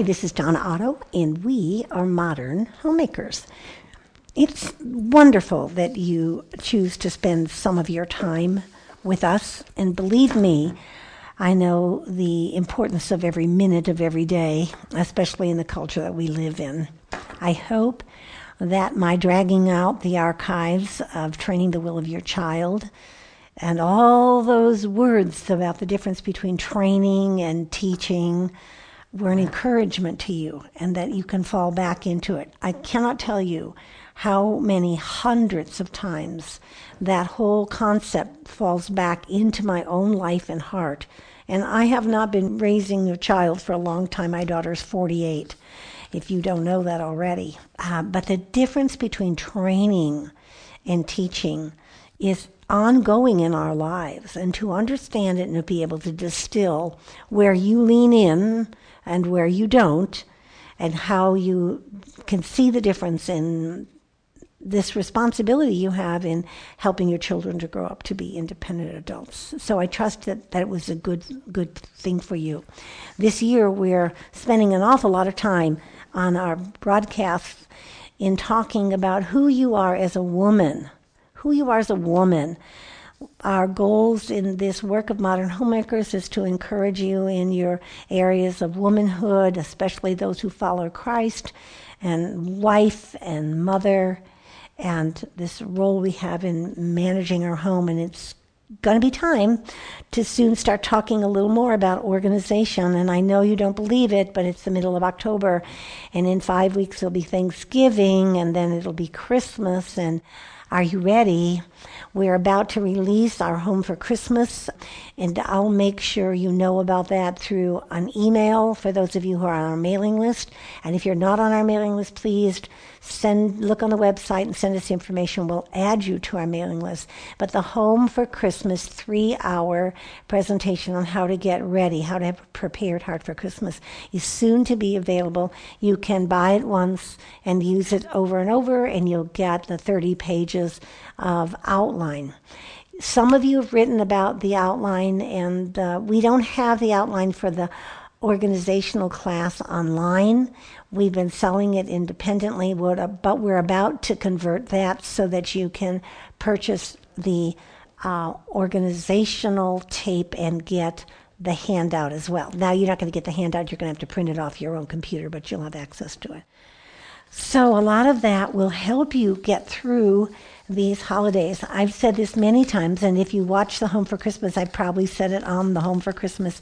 Hi, this is Donna Otto, and we are Modern Homemakers. It's wonderful that you choose to spend some of your time with us, and believe me, I know the importance of every minute of every day, especially in the culture that we live in. I hope that my dragging out the archives of Training the Will of Your Child and all those words about the difference between training and teaching were an encouragement to you and that you can fall back into it. I cannot tell you how many hundreds of times that whole concept falls back into my own life and heart. And I have not been raising a child for a long time. My daughter's 48, if you don't know that already. Uh, but the difference between training and teaching is ongoing in our lives. And to understand it and to be able to distill where you lean in and where you don't, and how you can see the difference in this responsibility you have in helping your children to grow up to be independent adults. So I trust that that was a good good thing for you. This year we're spending an awful lot of time on our broadcasts in talking about who you are as a woman, who you are as a woman. Our goals in this work of modern homemakers is to encourage you in your areas of womanhood, especially those who follow Christ, and wife and mother and this role we have in managing our home. And it's going to be time to soon start talking a little more about organization. And I know you don't believe it, but it's the middle of October, and in five weeks it'll be Thanksgiving, and then it'll be Christmas. And are you ready? We're about to release our Home for Christmas, and I'll make sure you know about that through an email for those of you who are on our mailing list. And if you're not on our mailing list, please send look on the website and send us the information. We'll add you to our mailing list. But the Home for Christmas three hour presentation on how to get ready, how to have a prepared heart for Christmas is soon to be available. You can buy it once and use it over and over, and you'll get the 30 pages of outline. Some of you have written about the outline, and uh, we don't have the outline for the organizational class online. We've been selling it independently, but we're about to convert that so that you can purchase the uh, organizational tape and get the handout as well. Now, you're not going to get the handout, you're going to have to print it off your own computer, but you'll have access to it. So, a lot of that will help you get through these holidays. I've said this many times, and if you watch the Home for Christmas, I probably said it on the Home for Christmas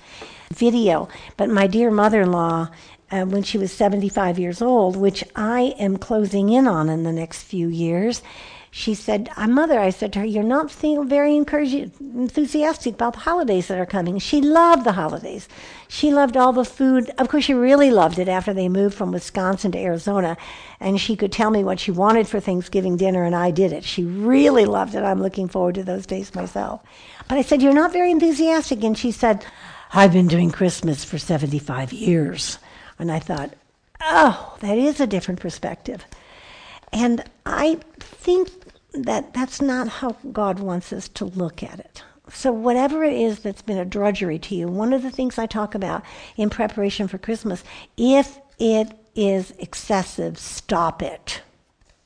video. But my dear mother in law, uh, when she was 75 years old, which I am closing in on in the next few years, she said, uh, Mother, I said to her, you're not feeling very enthusiastic about the holidays that are coming. She loved the holidays. She loved all the food. Of course, she really loved it after they moved from Wisconsin to Arizona. And she could tell me what she wanted for Thanksgiving dinner, and I did it. She really loved it. I'm looking forward to those days myself. But I said, You're not very enthusiastic. And she said, I've been doing Christmas for 75 years. And I thought, Oh, that is a different perspective. And I think that that's not how God wants us to look at it. So, whatever it is that's been a drudgery to you, one of the things I talk about in preparation for Christmas, if it is excessive, stop it.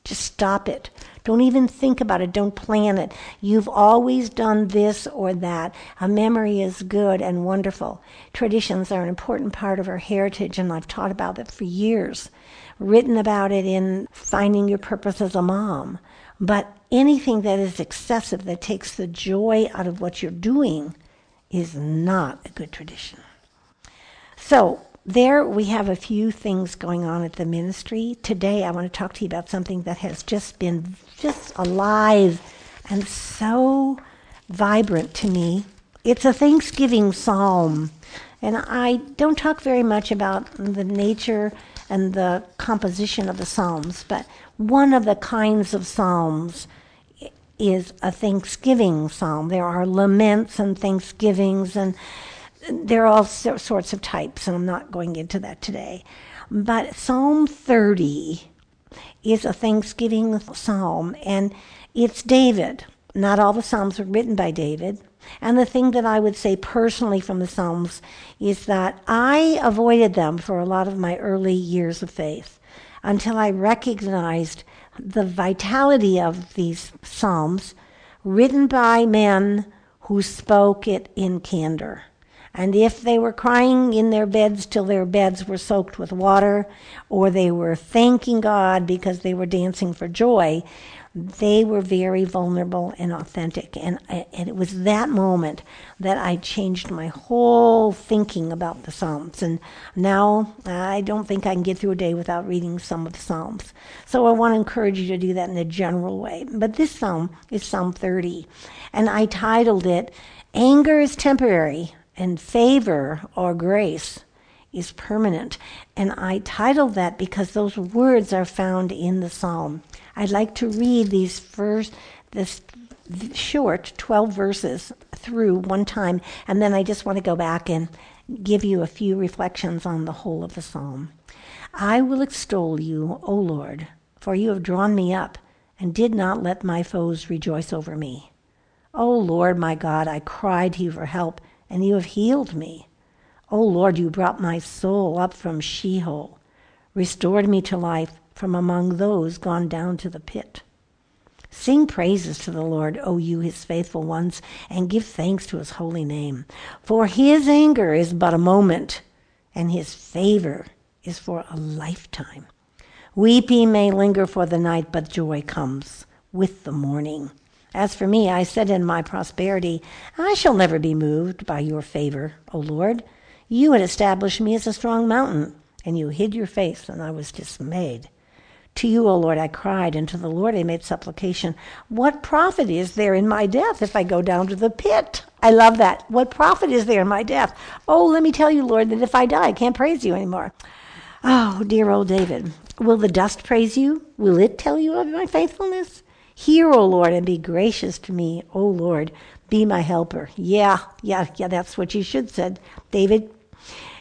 Just stop it. Don't even think about it. Don't plan it. You've always done this or that. A memory is good and wonderful. Traditions are an important part of our heritage, and I've taught about it for years written about it in Finding Your Purpose as a Mom. But anything that is excessive, that takes the joy out of what you're doing, is not a good tradition. So, there we have a few things going on at the ministry. Today I want to talk to you about something that has just been just alive and so vibrant to me. It's a Thanksgiving psalm. And I don't talk very much about the nature and the composition of the Psalms, but one of the kinds of Psalms is a Thanksgiving psalm. There are laments and thanksgivings, and there are all sorts of types, and I'm not going into that today. But Psalm 30 is a Thanksgiving psalm, and it's David. Not all the Psalms were written by David. And the thing that I would say personally from the Psalms is that I avoided them for a lot of my early years of faith until I recognized the vitality of these Psalms written by men who spoke it in candor. And if they were crying in their beds till their beds were soaked with water, or they were thanking God because they were dancing for joy, they were very vulnerable and authentic. And, and it was that moment that I changed my whole thinking about the Psalms. And now I don't think I can get through a day without reading some of the Psalms. So I want to encourage you to do that in a general way. But this Psalm is Psalm 30. And I titled it, Anger is Temporary and Favor or Grace is Permanent. And I titled that because those words are found in the Psalm. I'd like to read these first, this short 12 verses through one time, and then I just want to go back and give you a few reflections on the whole of the psalm. I will extol you, O Lord, for you have drawn me up and did not let my foes rejoice over me. O Lord my God, I cried to you for help, and you have healed me. O Lord, you brought my soul up from Sheol, restored me to life from among those gone down to the pit. Sing praises to the Lord, O you his faithful ones, and give thanks to his holy name. For his anger is but a moment, and his favor is for a lifetime. Weeping may linger for the night, but joy comes with the morning. As for me, I said in my prosperity, I shall never be moved by your favor, O Lord. You had established me as a strong mountain, and you hid your face, and I was dismayed. To you, O Lord, I cried, and to the Lord I made supplication. What profit is there in my death if I go down to the pit? I love that. What profit is there in my death? Oh, let me tell you, Lord, that if I die, I can't praise you anymore. Oh, dear old David. Will the dust praise you? Will it tell you of my faithfulness? Hear, O Lord, and be gracious to me, O Lord. Be my helper. Yeah, yeah, yeah, that's what you should said, David.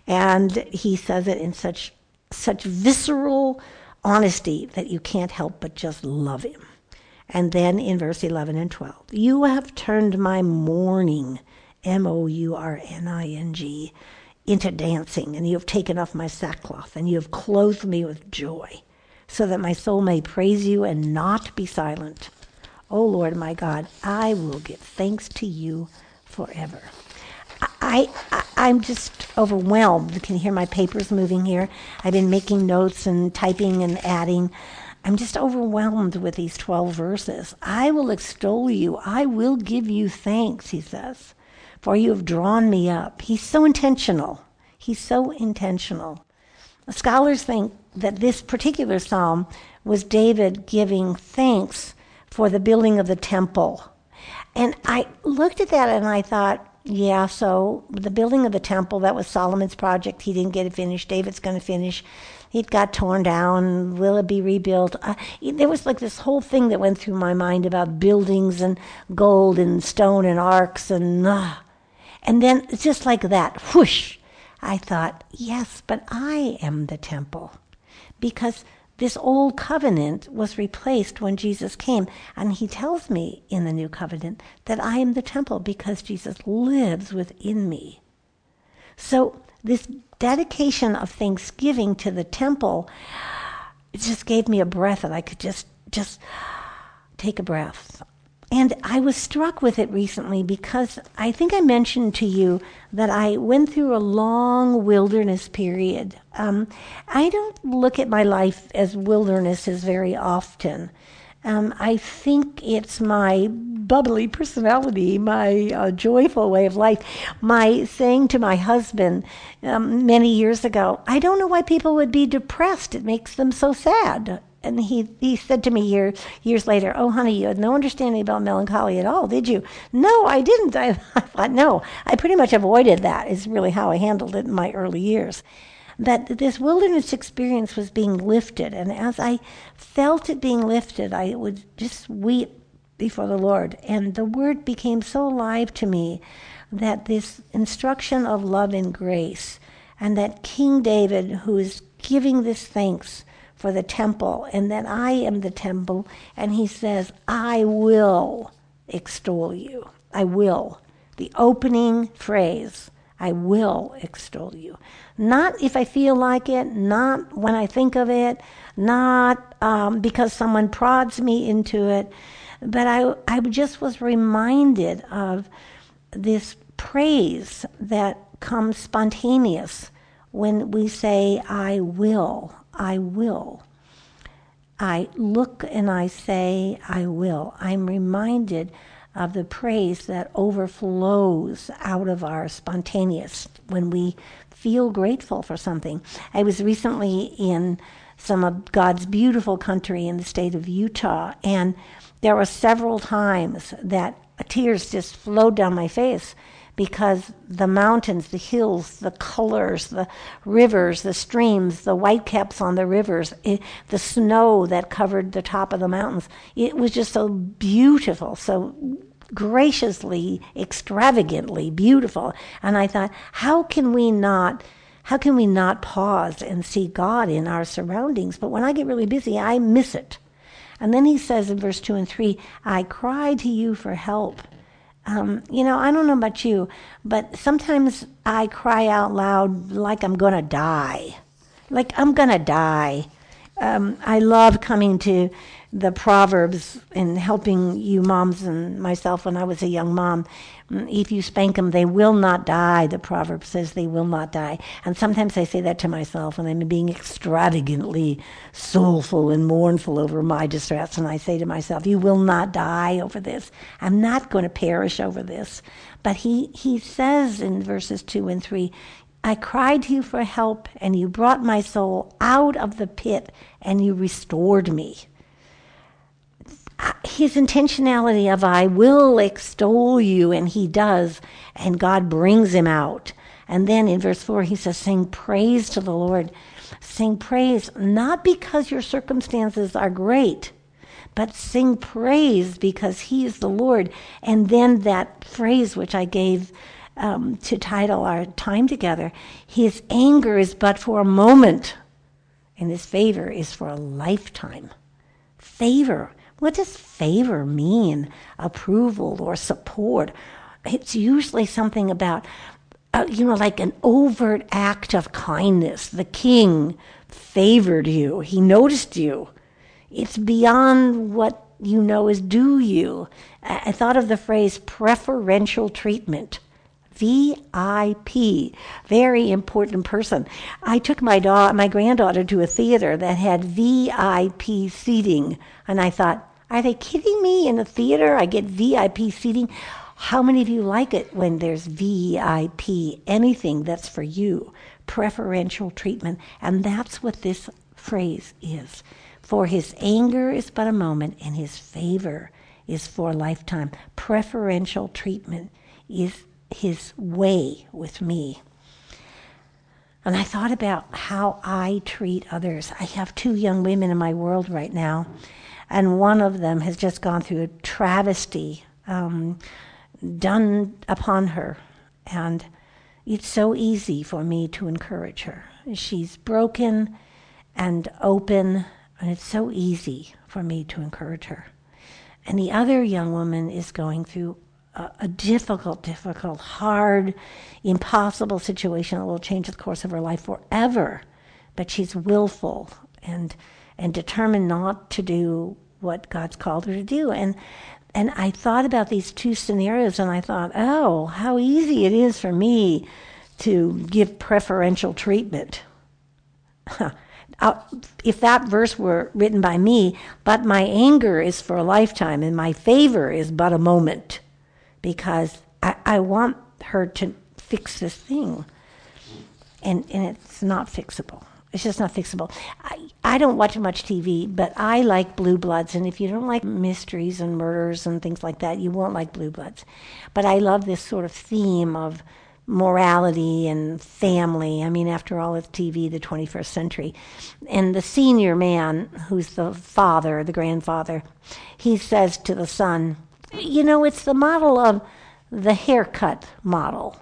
And he says it in such such visceral honesty that you can't help but just love him. And then in verse 11 and 12, you have turned my mourning, M O U R N I N G, into dancing, and you have taken off my sackcloth, and you have clothed me with joy, so that my soul may praise you and not be silent. O oh Lord my God, I will give thanks to you forever. I, I am just overwhelmed. Can you hear my papers moving here? I've been making notes and typing and adding. I'm just overwhelmed with these 12 verses. I will extol you. I will give you thanks, he says, for you have drawn me up. He's so intentional. He's so intentional. Scholars think that this particular psalm was David giving thanks for the building of the temple. And I looked at that and I thought, yeah, so the building of the temple, that was Solomon's project. He didn't get it finished. David's going to finish. It got torn down. Will it be rebuilt? Uh, there was like this whole thing that went through my mind about buildings and gold and stone and arks and uh, and then just like that, whoosh, I thought, yes, but I am the temple. Because this old covenant was replaced when Jesus came. And he tells me in the new covenant that I am the temple because Jesus lives within me. So, this dedication of thanksgiving to the temple it just gave me a breath and I could just just take a breath. And I was struck with it recently because I think I mentioned to you that I went through a long wilderness period. Um, I don't look at my life as wildernesses very often. Um, I think it's my bubbly personality, my uh, joyful way of life, my saying to my husband um, many years ago, I don't know why people would be depressed. It makes them so sad and he, he said to me year, years later, Oh, honey, you had no understanding about melancholy at all, did you? No, I didn't. I, I thought, no, I pretty much avoided that, is really how I handled it in my early years. But this wilderness experience was being lifted. And as I felt it being lifted, I would just weep before the Lord. And the word became so alive to me that this instruction of love and grace, and that King David, who is giving this thanks, for the temple, and that I am the temple. And he says, I will extol you. I will. the opening phrase. I will extol you. Not if I feel like it, not when I think of it, not um, because someone prods me into it, but I, I just was reminded of this praise that comes spontaneous when we say, I will, I will. I look and I say, I will. I'm reminded of the praise that overflows out of our spontaneous when we feel grateful for something. I was recently in some of God's beautiful country in the state of Utah, and there were several times that tears just flowed down my face because the mountains, the hills, the colors, the rivers, the streams, the whitecaps on the rivers, it, the snow that covered the top of the mountains, it was just so beautiful, so graciously, extravagantly beautiful. And I thought, how can we not? How can we not pause and see God in our surroundings? But when I get really busy, I miss it. And then he says in verse 2 and 3, I cry to you for help um, you know, I don't know about you, but sometimes I cry out loud like I'm going to die. Like I'm going to die. Um, I love coming to the Proverbs and helping you moms and myself when I was a young mom. Mm, if you spank them, they will not die. The proverb says they will not die. And sometimes I say that to myself when I'm being extravagantly soulful and mournful over my distress. And I say to myself, You will not die over this. I'm not going to perish over this. But he, he says in verses 2 and 3, I cried to you for help, and you brought my soul out of the pit, and you restored me his intentionality of I will extol you, and he does, and God brings him out. And then in verse 4, he says, Sing praise to the Lord. Sing praise not because your circumstances are great, but sing praise because he is the Lord. And then that phrase which I gave um, to title our time together His anger is but for a moment, and his favor is for a lifetime. Favor what does favor mean? Approval or support? It's usually something about, uh, you know, like an overt act of kindness. The king favored you, he noticed you. It's beyond what you know is due you. I thought of the phrase preferential treatment. VIP, very important person. I took my da- my granddaughter to a theater that had VIP seating, and I thought, are they kidding me? In the theater, I get VIP seating. How many of you like it when there's VIP, anything that's for you, preferential treatment? And that's what this phrase is. For his anger is but a moment, and his favor is for a lifetime. Preferential treatment is his way with me. And I thought about how I treat others. I have two young women in my world right now and one of them has just gone through a travesty um, done upon her. And it's so easy for me to encourage her. She's broken and open, and it's so easy for me to encourage her. And the other young woman is going through a, a difficult, difficult, hard, impossible situation that will change the course of her life forever. But she's willful and and determined not to do what God's called her to do. And and I thought about these two scenarios and I thought, oh, how easy it is for me to give preferential treatment. if that verse were written by me, but my anger is for a lifetime and my favor is but a moment because I, I want her to fix this thing. And, and it's not fixable. It's just not fixable. I, I don't watch much TV, but I like Blue Bloods. And if you don't like mysteries and murders and things like that, you won't like Blue Bloods. But I love this sort of theme of morality and family. I mean, after all, it's TV, the 21st century. And the senior man, who's the father, the grandfather, he says to the son, You know, it's the model of the haircut model.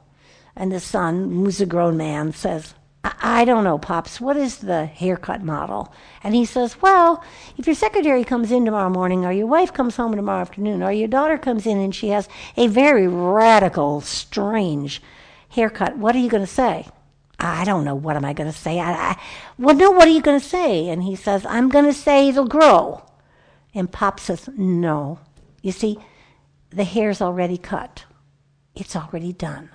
And the son, who's a grown man, says, I don't know, Pops, what is the haircut model? And he says, Well, if your secretary comes in tomorrow morning, or your wife comes home tomorrow afternoon, or your daughter comes in and she has a very radical, strange haircut, what are you going to say? I don't know. What am I going to say? I, I, well, no, what are you going to say? And he says, I'm going to say it'll grow. And Pop says, No. You see, the hair's already cut, it's already done.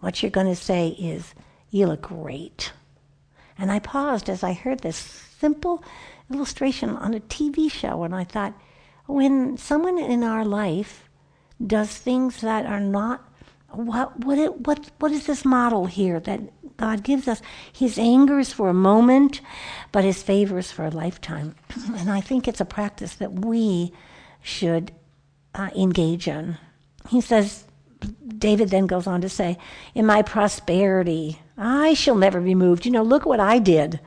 What you're going to say is, You look great. And I paused as I heard this simple illustration on a TV show, and I thought, when someone in our life does things that are not what what it, what what is this model here that God gives us? His anger is for a moment, but his favor is for a lifetime. and I think it's a practice that we should uh, engage in. He says, David then goes on to say, In my prosperity, I shall never be moved. You know, look what I did.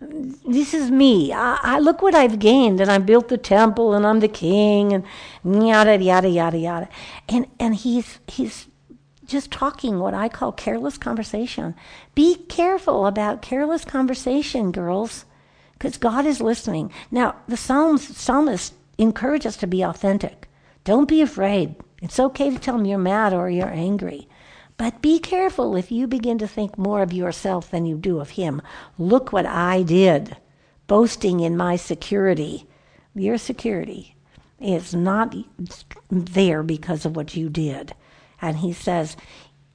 This is me. I, I look what I've gained, and I built the temple, and I'm the king, and yada yada yada yada. And and he's he's just talking what I call careless conversation. Be careful about careless conversation, girls, because God is listening. Now, the Psalms, psalmist encourage us to be authentic. Don't be afraid. It's okay to tell them you're mad or you're angry. But be careful if you begin to think more of yourself than you do of Him. Look what I did, boasting in my security. Your security is not there because of what you did. And He says,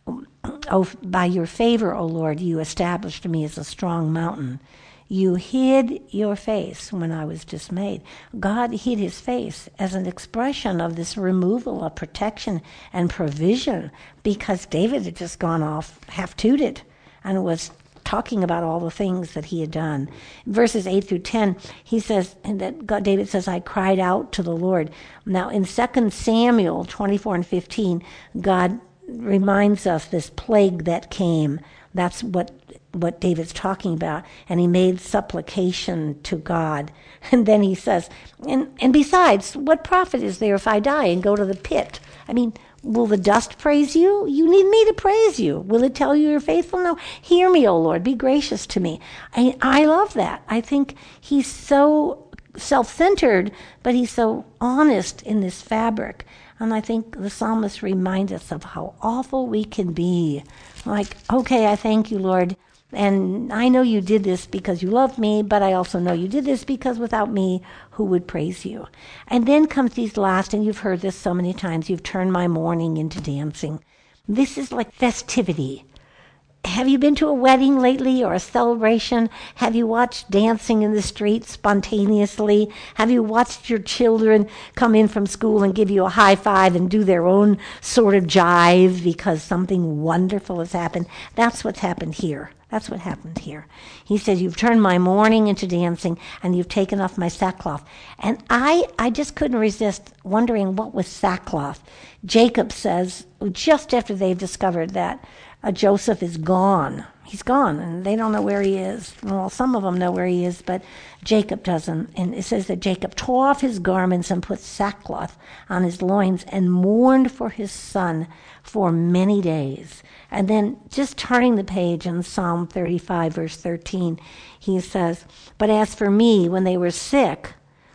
Oh, by your favor, O Lord, you established me as a strong mountain. You hid your face when I was dismayed. God hid his face as an expression of this removal of protection and provision because David had just gone off half tooted and was talking about all the things that he had done. verses 8 through 10, he says that God, David says, I cried out to the Lord. Now, in 2 Samuel 24 and 15, God reminds us this plague that came. That's what what David's talking about, and he made supplication to God. And then he says, and, and besides, what profit is there if I die and go to the pit? I mean, will the dust praise you? You need me to praise you. Will it tell you you're faithful? No. Hear me, O Lord. Be gracious to me. I, I love that. I think he's so self centered, but he's so honest in this fabric. And I think the psalmist reminds us of how awful we can be. Like, okay, I thank you, Lord. And I know you did this because you love me, but I also know you did this because without me, who would praise you? And then comes these last, and you've heard this so many times you've turned my mourning into dancing. This is like festivity. Have you been to a wedding lately or a celebration? Have you watched dancing in the street spontaneously? Have you watched your children come in from school and give you a high five and do their own sort of jive because something wonderful has happened? That's what's happened here. That's what happened here. He said, You've turned my mourning into dancing and you've taken off my sackcloth. And I, I just couldn't resist wondering what was sackcloth. Jacob says, just after they've discovered that Joseph is gone. He's gone, and they don't know where he is. Well, some of them know where he is, but Jacob doesn't. And it says that Jacob tore off his garments and put sackcloth on his loins and mourned for his son for many days. And then just turning the page in Psalm 35, verse 13, he says, But as for me, when they were sick,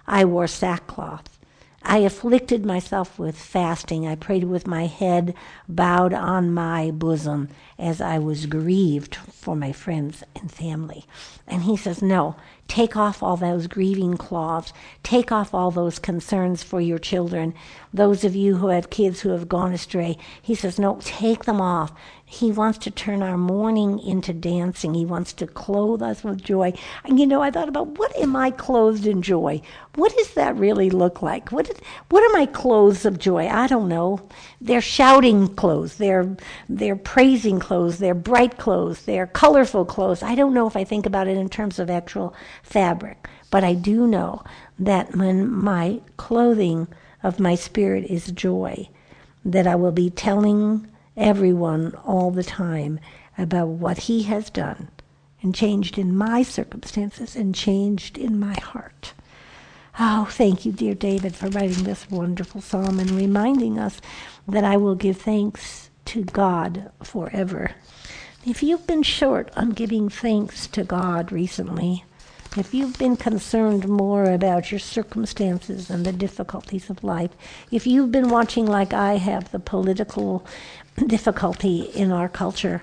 I wore sackcloth. I afflicted myself with fasting. I prayed with my head bowed on my bosom as I was grieved for my friends and family. And he says, No, take off all those grieving cloths. Take off all those concerns for your children. Those of you who have kids who have gone astray, he says, No, take them off. He wants to turn our mourning into dancing. He wants to clothe us with joy. And you know, I thought about what am I clothed in joy? What does that really look like? What, what are my clothes of joy? I don't know. They're shouting clothes. They're, they're praising clothes. They're bright clothes. They're colorful clothes. I don't know if I think about it in terms of actual fabric, but I do know that when my clothing of my spirit is joy, that I will be telling everyone all the time about what he has done and changed in my circumstances and changed in my heart. Oh, thank you, dear David, for writing this wonderful psalm and reminding us that I will give thanks to God forever. If you've been short on giving thanks to God recently, if you've been concerned more about your circumstances and the difficulties of life, if you've been watching, like I have, the political difficulty in our culture,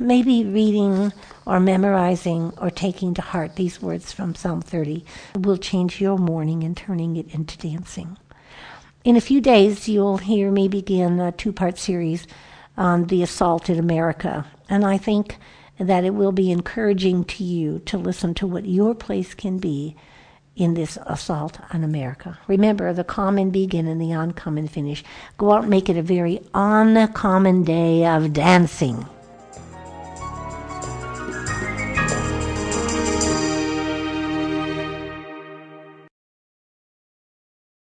maybe reading or memorizing or taking to heart these words from Psalm 30 will change your mourning and turning it into dancing. In a few days, you'll hear me begin a two part series on the assault in America. And I think that it will be encouraging to you to listen to what your place can be in this assault on America. Remember, the common begin and the uncommon finish. Go out and make it a very uncommon day of dancing.